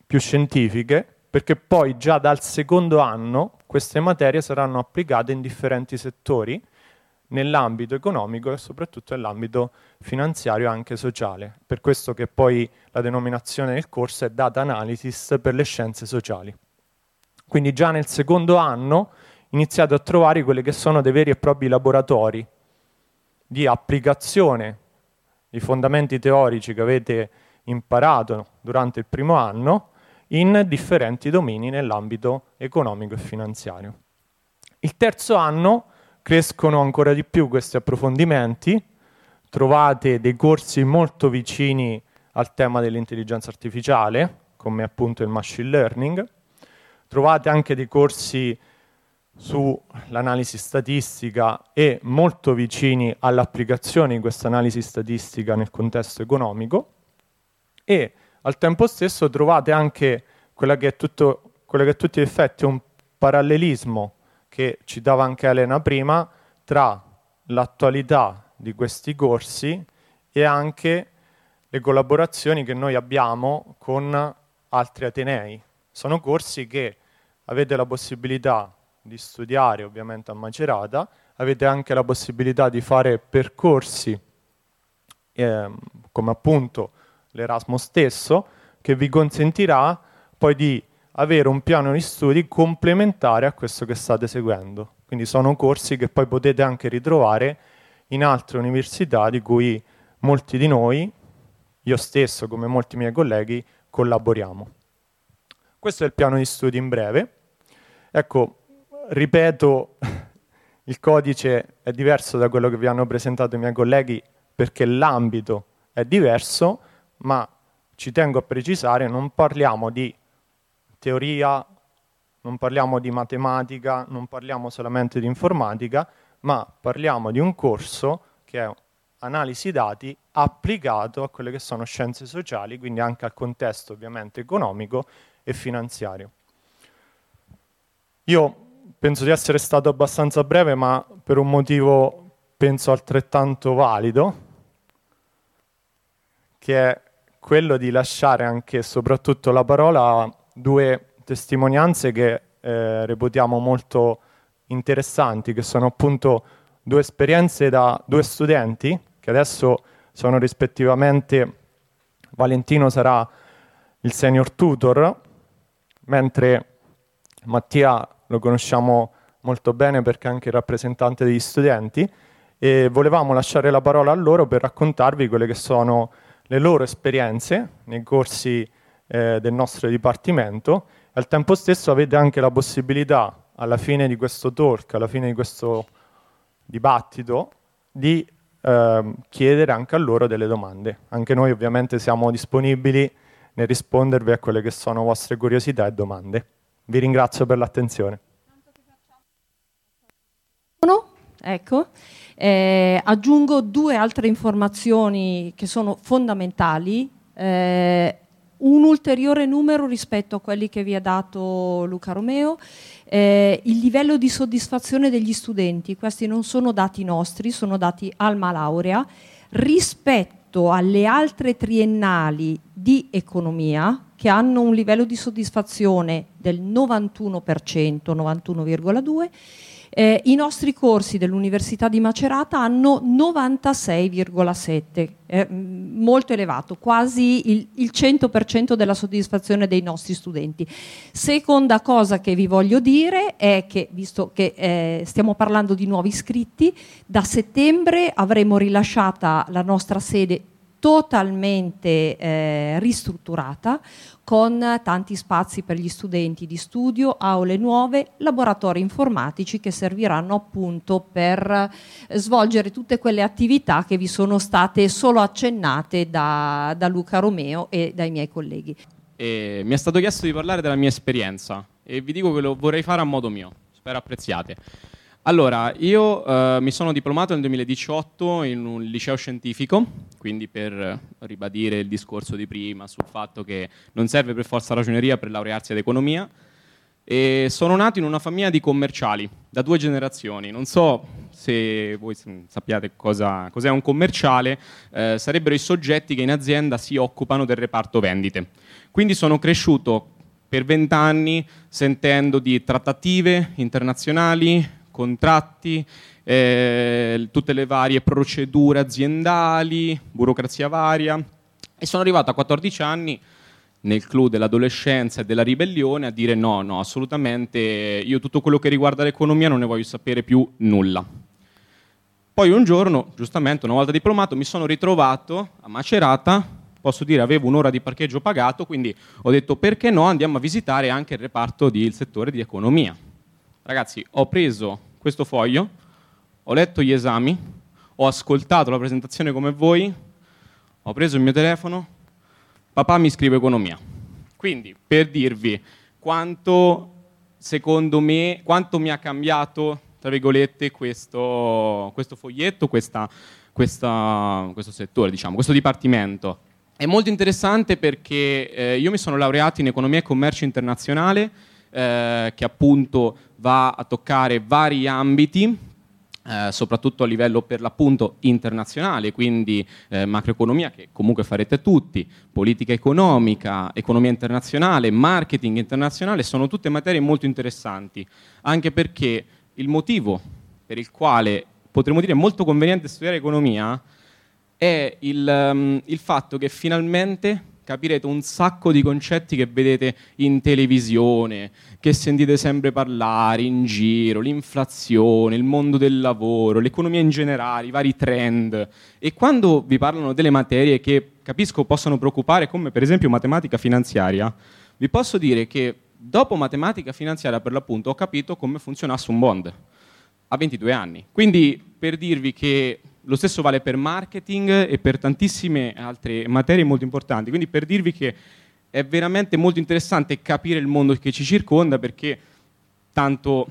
più scientifiche, perché poi già dal secondo anno queste materie saranno applicate in differenti settori, nell'ambito economico e soprattutto nell'ambito finanziario e anche sociale. Per questo che poi la denominazione del corso è Data Analysis per le scienze sociali. Quindi già nel secondo anno iniziate a trovare quelli che sono dei veri e propri laboratori di applicazione dei fondamenti teorici che avete imparato durante il primo anno in differenti domini nell'ambito economico e finanziario. Il terzo anno crescono ancora di più questi approfondimenti, trovate dei corsi molto vicini al tema dell'intelligenza artificiale, come appunto il machine learning, trovate anche dei corsi sull'analisi statistica e molto vicini all'applicazione di questa analisi statistica nel contesto economico. E al tempo stesso trovate anche quella che è, tutto, quella che è a tutti gli effetti un parallelismo che citava anche Elena prima tra l'attualità di questi corsi e anche le collaborazioni che noi abbiamo con altri Atenei. Sono corsi che avete la possibilità di studiare ovviamente a Macerata, avete anche la possibilità di fare percorsi eh, come appunto l'Erasmus stesso che vi consentirà poi di avere un piano di studi complementare a questo che state seguendo. Quindi sono corsi che poi potete anche ritrovare in altre università di cui molti di noi, io stesso come molti miei colleghi, collaboriamo. Questo è il piano di studi in breve. Ecco, ripeto, il codice è diverso da quello che vi hanno presentato i miei colleghi perché l'ambito è diverso, ma ci tengo a precisare, non parliamo di teoria, non parliamo di matematica, non parliamo solamente di informatica, ma parliamo di un corso che è analisi dati applicato a quelle che sono scienze sociali, quindi anche al contesto ovviamente economico e finanziario. Io penso di essere stato abbastanza breve, ma per un motivo penso altrettanto valido, che è quello di lasciare anche e soprattutto la parola due testimonianze che eh, reputiamo molto interessanti, che sono appunto due esperienze da due studenti, che adesso sono rispettivamente Valentino sarà il senior tutor, mentre Mattia lo conosciamo molto bene perché è anche il rappresentante degli studenti e volevamo lasciare la parola a loro per raccontarvi quelle che sono le loro esperienze nei corsi eh, del nostro dipartimento. Al tempo stesso avete anche la possibilità, alla fine di questo talk, alla fine di questo dibattito, di eh, chiedere anche a loro delle domande. Anche noi ovviamente siamo disponibili nel rispondervi a quelle che sono vostre curiosità e domande. Vi ringrazio per l'attenzione. Ecco. Eh, aggiungo due altre informazioni che sono fondamentali. Eh, un ulteriore numero rispetto a quelli che vi ha dato Luca Romeo, eh, il livello di soddisfazione degli studenti, questi non sono dati nostri, sono dati Alma Laurea, rispetto alle altre triennali di economia che hanno un livello di soddisfazione del 91%, 91,2%, Eh, I nostri corsi dell'Università di Macerata hanno 96,7, eh, molto elevato, quasi il, il 100% della soddisfazione dei nostri studenti. Seconda cosa che vi voglio dire è che, visto che eh, stiamo parlando di nuovi iscritti, da settembre avremo rilasciata la nostra sede totalmente eh, ristrutturata con tanti spazi per gli studenti di studio, aule nuove, laboratori informatici che serviranno appunto per svolgere tutte quelle attività che vi sono state solo accennate da, da Luca Romeo e dai miei colleghi. E mi è stato chiesto di parlare della mia esperienza e vi dico che lo vorrei fare a modo mio, spero apprezziate. Allora, io eh, mi sono diplomato nel 2018 in un liceo scientifico, quindi per ribadire il discorso di prima sul fatto che non serve per forza ragioneria per laurearsi ad economia. E sono nato in una famiglia di commerciali da due generazioni. Non so se voi sappiate cosa, cos'è un commerciale, eh, sarebbero i soggetti che in azienda si occupano del reparto vendite. Quindi sono cresciuto per vent'anni sentendo di trattative internazionali, contratti, eh, tutte le varie procedure aziendali, burocrazia varia e sono arrivato a 14 anni nel clou dell'adolescenza e della ribellione a dire no, no, assolutamente io tutto quello che riguarda l'economia non ne voglio sapere più nulla. Poi un giorno, giustamente, una volta diplomato, mi sono ritrovato a Macerata, posso dire avevo un'ora di parcheggio pagato, quindi ho detto perché no, andiamo a visitare anche il reparto del settore di economia. Ragazzi, ho preso questo foglio, ho letto gli esami, ho ascoltato la presentazione come voi, ho preso il mio telefono, papà mi scrive economia. Quindi, per dirvi quanto, secondo me, quanto mi ha cambiato, tra virgolette, questo, questo foglietto, questa, questa, questo settore, diciamo, questo dipartimento. È molto interessante perché eh, io mi sono laureato in economia e commercio internazionale, eh, che appunto va a toccare vari ambiti, eh, soprattutto a livello per l'appunto internazionale, quindi eh, macroeconomia che comunque farete tutti, politica economica, economia internazionale, marketing internazionale, sono tutte materie molto interessanti, anche perché il motivo per il quale potremmo dire molto conveniente studiare economia è il, um, il fatto che finalmente capirete un sacco di concetti che vedete in televisione, che sentite sempre parlare in giro, l'inflazione, il mondo del lavoro, l'economia in generale, i vari trend. E quando vi parlano delle materie che capisco possano preoccupare, come per esempio matematica finanziaria, vi posso dire che dopo matematica finanziaria per l'appunto ho capito come funzionasse un bond a 22 anni. Quindi per dirvi che lo stesso vale per marketing e per tantissime altre materie molto importanti. Quindi per dirvi che è veramente molto interessante capire il mondo che ci circonda perché tanto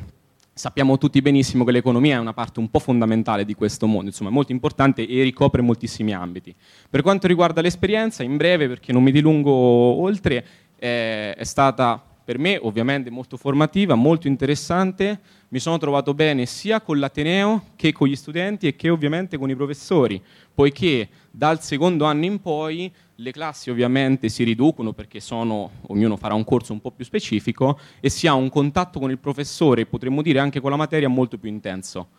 sappiamo tutti benissimo che l'economia è una parte un po' fondamentale di questo mondo, insomma è molto importante e ricopre moltissimi ambiti. Per quanto riguarda l'esperienza, in breve, perché non mi dilungo oltre, eh, è stata per me ovviamente molto formativa, molto interessante, mi sono trovato bene sia con l'Ateneo che con gli studenti e che ovviamente con i professori, poiché dal secondo anno in poi le classi ovviamente si riducono perché sono, ognuno farà un corso un po' più specifico e si ha un contatto con il professore, potremmo dire anche con la materia, molto più intenso.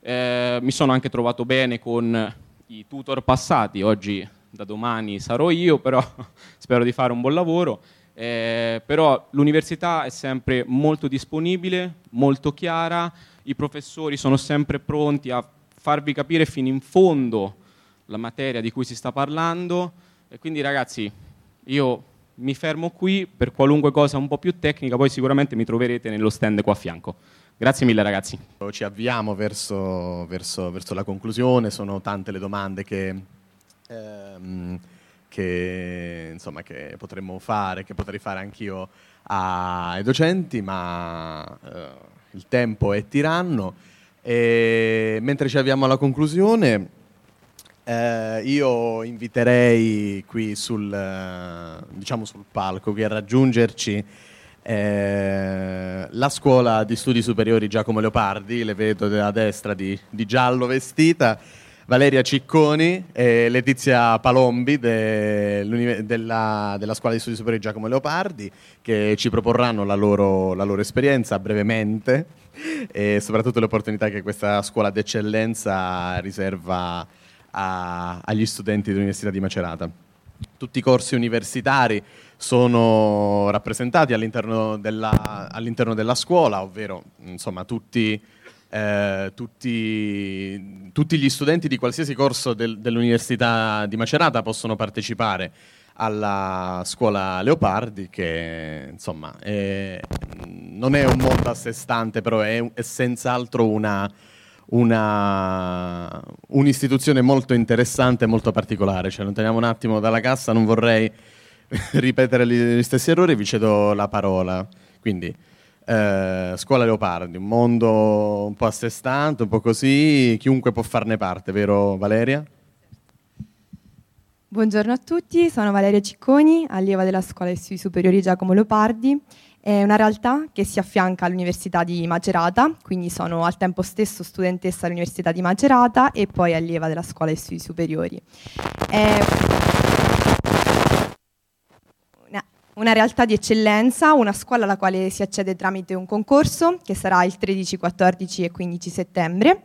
Eh, mi sono anche trovato bene con i tutor passati, oggi da domani sarò io, però spero di fare un buon lavoro eh, però l'università è sempre molto disponibile, molto chiara, i professori sono sempre pronti a farvi capire fino in fondo la materia di cui si sta parlando e quindi ragazzi io mi fermo qui per qualunque cosa un po' più tecnica, poi sicuramente mi troverete nello stand qua a fianco. Grazie mille ragazzi. Ci avviamo verso, verso, verso la conclusione, sono tante le domande che... Ehm, che, insomma, che potremmo fare, che potrei fare anch'io ai docenti, ma eh, il tempo è tiranno. E mentre ci avviamo alla conclusione, eh, io inviterei qui sul, eh, diciamo sul palco qui a raggiungerci eh, la scuola di studi superiori Giacomo Leopardi, le vedo a destra di, di giallo vestita, Valeria Cicconi e Letizia Palombi de, della, della, Scuola di Studi Superiori Giacomo Leopardi che ci proporranno la loro, la loro esperienza brevemente e soprattutto le opportunità che questa scuola d'eccellenza riserva a, agli studenti dell'Università di Macerata. Tutti i corsi universitari sono rappresentati all'interno della, all'interno della scuola, ovvero insomma, tutti, eh, tutti, tutti, gli studenti di qualsiasi corso del, dell'Università di Macerata possono partecipare alla scuola Leopardi che insomma è, non è un mondo a sé stante però è, è senz'altro una, una, un'istituzione molto interessante e molto particolare ci allontaniamo un attimo dalla cassa non vorrei ripetere gli stessi errori, vi cedo la parola. Quindi, eh, Scuola Leopardi, un mondo un po' a sé stante, un po' così, chiunque può farne parte, vero Valeria? Buongiorno a tutti, sono Valeria Cicconi, allieva della Scuola di Studi Superiori Giacomo Leopardi. È una realtà che si affianca all'Università di Macerata, quindi sono al tempo stesso studentessa all'Università di Macerata e poi allieva della Scuola di Studi Superiori. È una realtà di eccellenza, una scuola alla quale si accede tramite un concorso che sarà il 13, 14 e 15 settembre.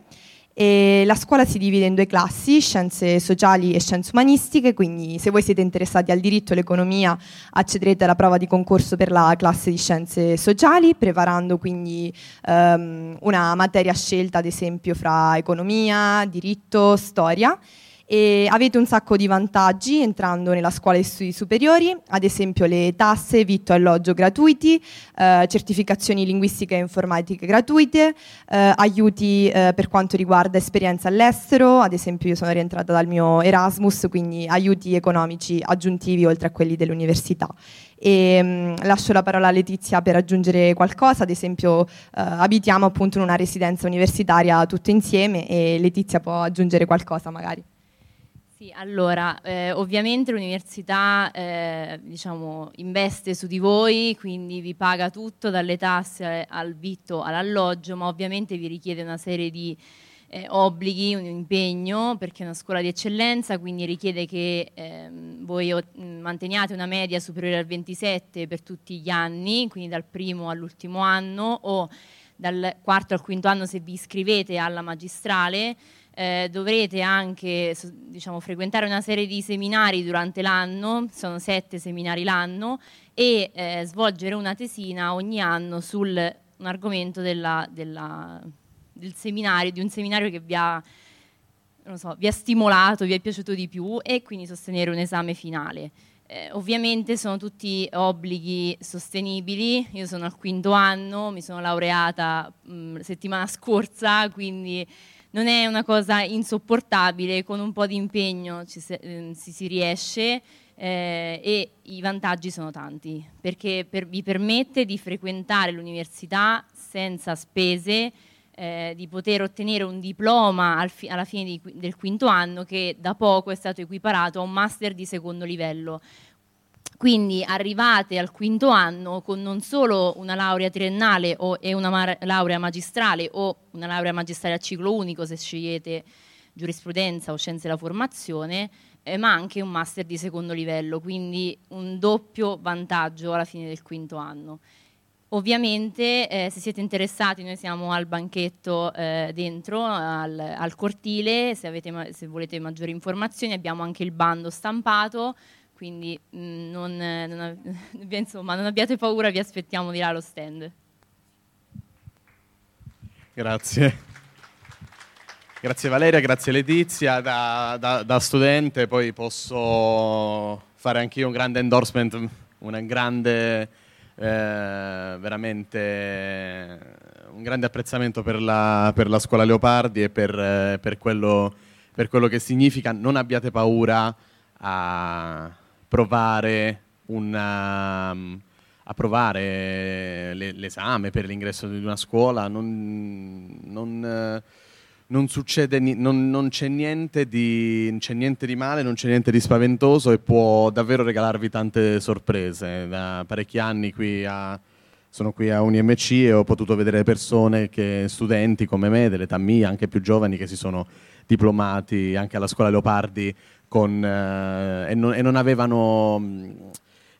E la scuola si divide in due classi, scienze sociali e scienze umanistiche, quindi se voi siete interessati al diritto e all'economia accederete alla prova di concorso per la classe di scienze sociali, preparando quindi um, una materia scelta ad esempio fra economia, diritto, storia e avete un sacco di vantaggi entrando nella scuola di studi superiori, ad esempio le tasse, vitto e alloggio gratuiti, eh, certificazioni linguistiche e informatiche gratuite, eh, aiuti eh, per quanto riguarda esperienza all'estero, ad esempio io sono rientrata dal mio Erasmus, quindi aiuti economici aggiuntivi oltre a quelli dell'università. E, mh, mm, lascio la parola a Letizia per aggiungere qualcosa, ad esempio eh, abitiamo appunto in una residenza universitaria tutte insieme e Letizia può aggiungere qualcosa magari. Sì, allora, eh, ovviamente l'università eh, diciamo, investe su di voi, quindi vi paga tutto, dalle tasse al vitto all'alloggio, ma ovviamente vi richiede una serie di eh, obblighi, un impegno, perché è una scuola di eccellenza, quindi richiede che ehm, voi manteniate una media superiore al 27 per tutti gli anni, quindi dal primo all'ultimo anno o dal quarto al quinto anno se vi iscrivete alla magistrale eh, dovrete anche diciamo, frequentare una serie di seminari durante l'anno, sono sette seminari l'anno, e eh, svolgere una tesina ogni anno su un argomento della, della, del seminario, di un seminario che vi ha, so, vi ha stimolato, vi è piaciuto di più e quindi sostenere un esame finale. Eh, ovviamente sono tutti obblighi sostenibili, io sono al quinto anno, mi sono laureata mh, settimana scorsa, quindi non è una cosa insopportabile, con un po' di impegno ci si, eh, si, si riesce eh, e i vantaggi sono tanti, perché per, vi permette di frequentare l'università senza spese, eh, di poter ottenere un diploma fi, alla fine di, del quinto anno che da poco è stato equiparato a un master di secondo livello. Quindi arrivate al quinto anno con non solo una laurea triennale o, e una ma- laurea magistrale o una laurea magistrale a ciclo unico se scegliete giurisprudenza o scienze della formazione, eh, ma anche un master di secondo livello, quindi un doppio vantaggio alla fine del quinto anno. Ovviamente eh, se siete interessati noi siamo al banchetto eh, dentro, al, al cortile, se, avete, se volete maggiori informazioni abbiamo anche il bando stampato, quindi mh, mm, non, non, insomma, non abbiate paura, vi aspettiamo di là allo stand. Grazie. Grazie Valeria, grazie Letizia. Da, da, da, studente poi posso fare anch'io un grande endorsement, un grande, eh, veramente un grande apprezzamento per la, per la scuola Leopardi e per, eh, per, quello, per quello che significa. Non abbiate paura a provare una, um, a provare l'esame per l'ingresso di una scuola, non, non, non, succede, non, non c'è, niente di, c'è niente di male, non c'è niente di spaventoso e può davvero regalarvi tante sorprese. Da parecchi anni qui a sono qui a UniMC e ho potuto vedere persone, che, studenti come me, dell'età mia, anche più giovani, che si sono diplomati anche alla scuola Leopardi con, eh, e, non, e, non, avevano...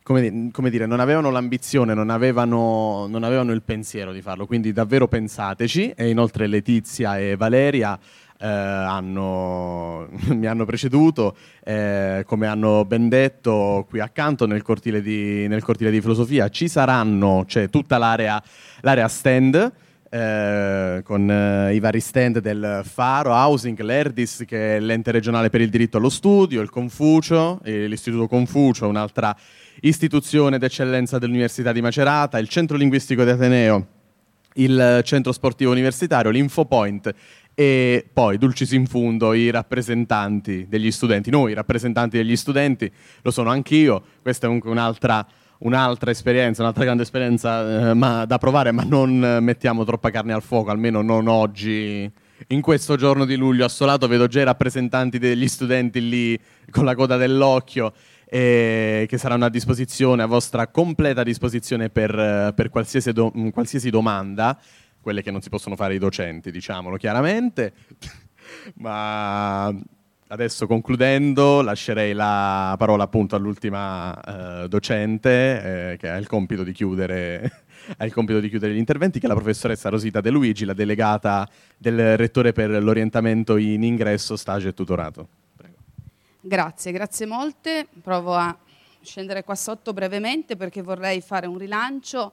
Come, come, dire, non avevano l'ambizione, non avevano, non avevano il pensiero di farlo, quindi davvero pensateci e inoltre Letizia e Valeria eh, hanno, mi hanno preceduto, eh, come hanno ben detto qui accanto nel cortile di, nel cortile di filosofia ci saranno, c'è tutta l'area, l'area stand. Eh, con eh, i vari stand del Faro, Housing, l'Erdis, che è l'ente regionale per il diritto allo studio, il Confucio, l'Istituto Confucio, un'altra istituzione d'eccellenza dell'Università di Macerata, il Centro Linguistico di Ateneo, il Centro Sportivo Universitario, l'Infopoint e poi, dulcis in fundo, i rappresentanti degli studenti. Noi, rappresentanti degli studenti, lo sono anch'io. Questa è comunque un'altra, un'altra esperienza, un'altra grande esperienza eh, ma, da provare, ma non mettiamo troppa carne al fuoco, almeno non oggi. In questo giorno di luglio assolato vedo già i rappresentanti degli studenti lì con la coda dell'occhio che saranno a disposizione, a vostra completa disposizione per, per qualsiasi, do, qualsiasi domanda quelle che non si possono fare i docenti, diciamolo chiaramente. Ma adesso concludendo lascerei la parola appunto all'ultima eh, docente eh, che ha il compito di chiudere ha il compito di chiudere gli interventi, che è la professoressa Rosita De Luigi, la delegata del rettore per l'orientamento in ingresso, stage e tutorato. Prego. Grazie, grazie molte. Provo a scendere qua sotto brevemente perché vorrei fare un rilancio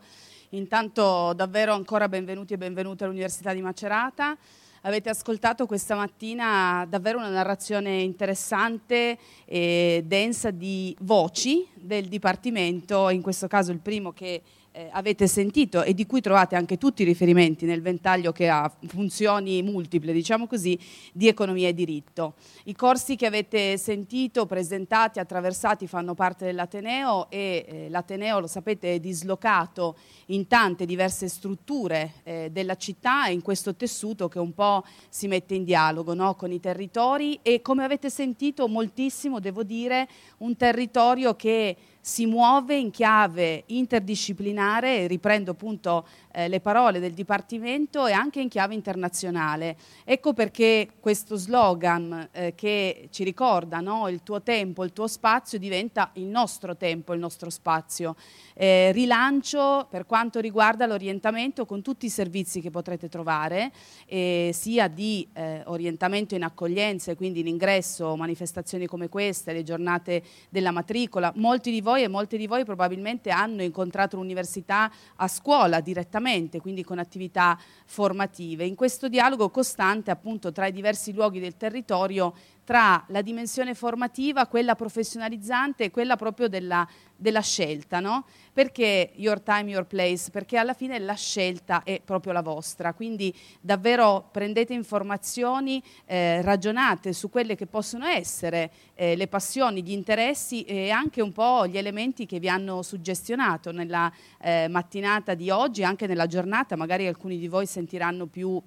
Intanto davvero ancora benvenuti e benvenute all'Università di Macerata. Avete ascoltato questa mattina davvero una narrazione interessante e densa di voci del Dipartimento, in questo caso il primo che eh, avete sentito e di cui trovate anche tutti i riferimenti nel ventaglio che ha funzioni multiple, diciamo così, di economia e diritto. I corsi che avete sentito, presentati, attraversati fanno parte dell'Ateneo e eh, l'Ateneo, lo sapete, è dislocato in tante diverse strutture eh, della città e in questo tessuto che un po' si mette in dialogo no? con i territori e come avete sentito moltissimo, devo dire, un territorio che si muove in chiave interdisciplinare, riprendo appunto eh, le parole del Dipartimento, e anche in chiave internazionale. Ecco perché questo slogan eh, che ci ricorda no? il tuo tempo, il tuo spazio diventa il nostro tempo, il nostro spazio. Eh, rilancio per quanto riguarda l'orientamento con tutti i servizi che potrete trovare, sia di eh, orientamento in accoglienza, quindi in ingresso, manifestazioni come queste, le giornate della matricola. Molti di voi voi e molti di voi probabilmente hanno incontrato l'università a scuola direttamente, quindi con attività formative. In questo dialogo costante appunto tra i diversi luoghi del territorio tra la dimensione formativa, quella professionalizzante e quella proprio della, della scelta, no? Perché your time, your place? Perché alla fine la scelta è proprio la vostra, quindi davvero prendete informazioni, eh, ragionate su quelle che possono essere eh, le passioni, gli interessi e anche un po' gli elementi che vi hanno suggestionato nella eh, mattinata di oggi, anche nella giornata, magari alcuni di voi sentiranno più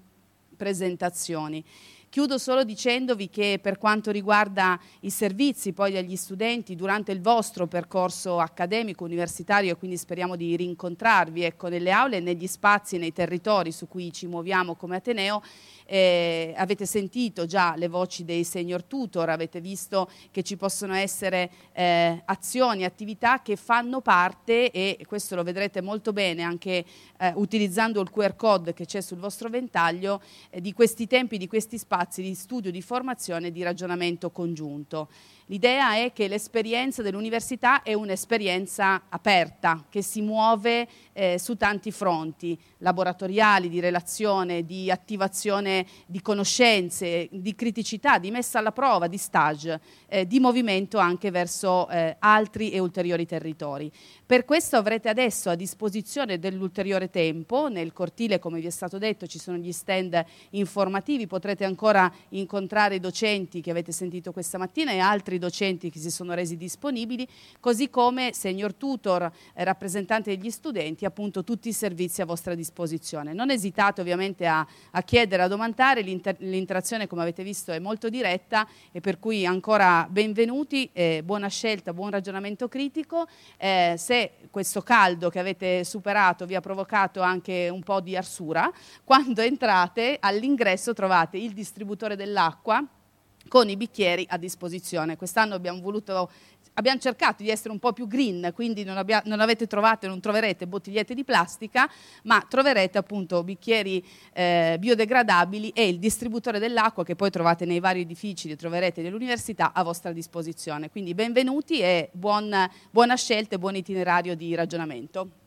presentazioni. Chiudo solo dicendovi che per quanto riguarda i servizi poi degli studenti durante il vostro percorso accademico universitario e quindi speriamo di rincontrarvi ecco, nelle aule, negli spazi, nei territori su cui ci muoviamo come Ateneo, eh, avete sentito già le voci dei senior tutor, avete visto che ci possono essere eh, azioni, attività che fanno parte e questo lo vedrete molto bene anche eh, utilizzando il QR code che c'è sul vostro ventaglio eh, di questi tempi, di questi spazi di studio, di formazione e di ragionamento congiunto. L'idea è che l'esperienza dell'università è un'esperienza aperta, che si muove eh, su tanti fronti, laboratoriali, di relazione, di attivazione di conoscenze, di criticità, di messa alla prova, di stage, eh, di movimento anche verso eh, altri e ulteriori territori. Per questo avrete adesso a disposizione dell'ulteriore tempo, nel cortile come vi è stato detto ci sono gli stand informativi, potrete ancora incontrare i docenti che avete sentito questa mattina e altri docenti che si sono resi disponibili, così come senior tutor, eh, rappresentante degli studenti, appunto tutti i servizi a vostra disposizione. Non esitate ovviamente a, a chiedere, a domandare, l'inter l'interazione come avete visto è molto diretta e per cui ancora benvenuti, eh, buona scelta, buon ragionamento critico. Eh, se questo caldo che avete superato vi ha provocato anche un po' di arsura, quando entrate all'ingresso trovate il distributore dell'acqua con i bicchieri a disposizione. Quest'anno abbiamo voluto abbiamo cercato di essere un po' più green, quindi non, abbia, non avete trovato non troverete bottigliette di plastica, ma troverete appunto bicchieri eh, biodegradabili e il distributore dell'acqua che poi trovate nei vari edifici, li troverete nell'università a vostra disposizione. Quindi benvenuti e buon, buona scelta e buon itinerario di ragionamento.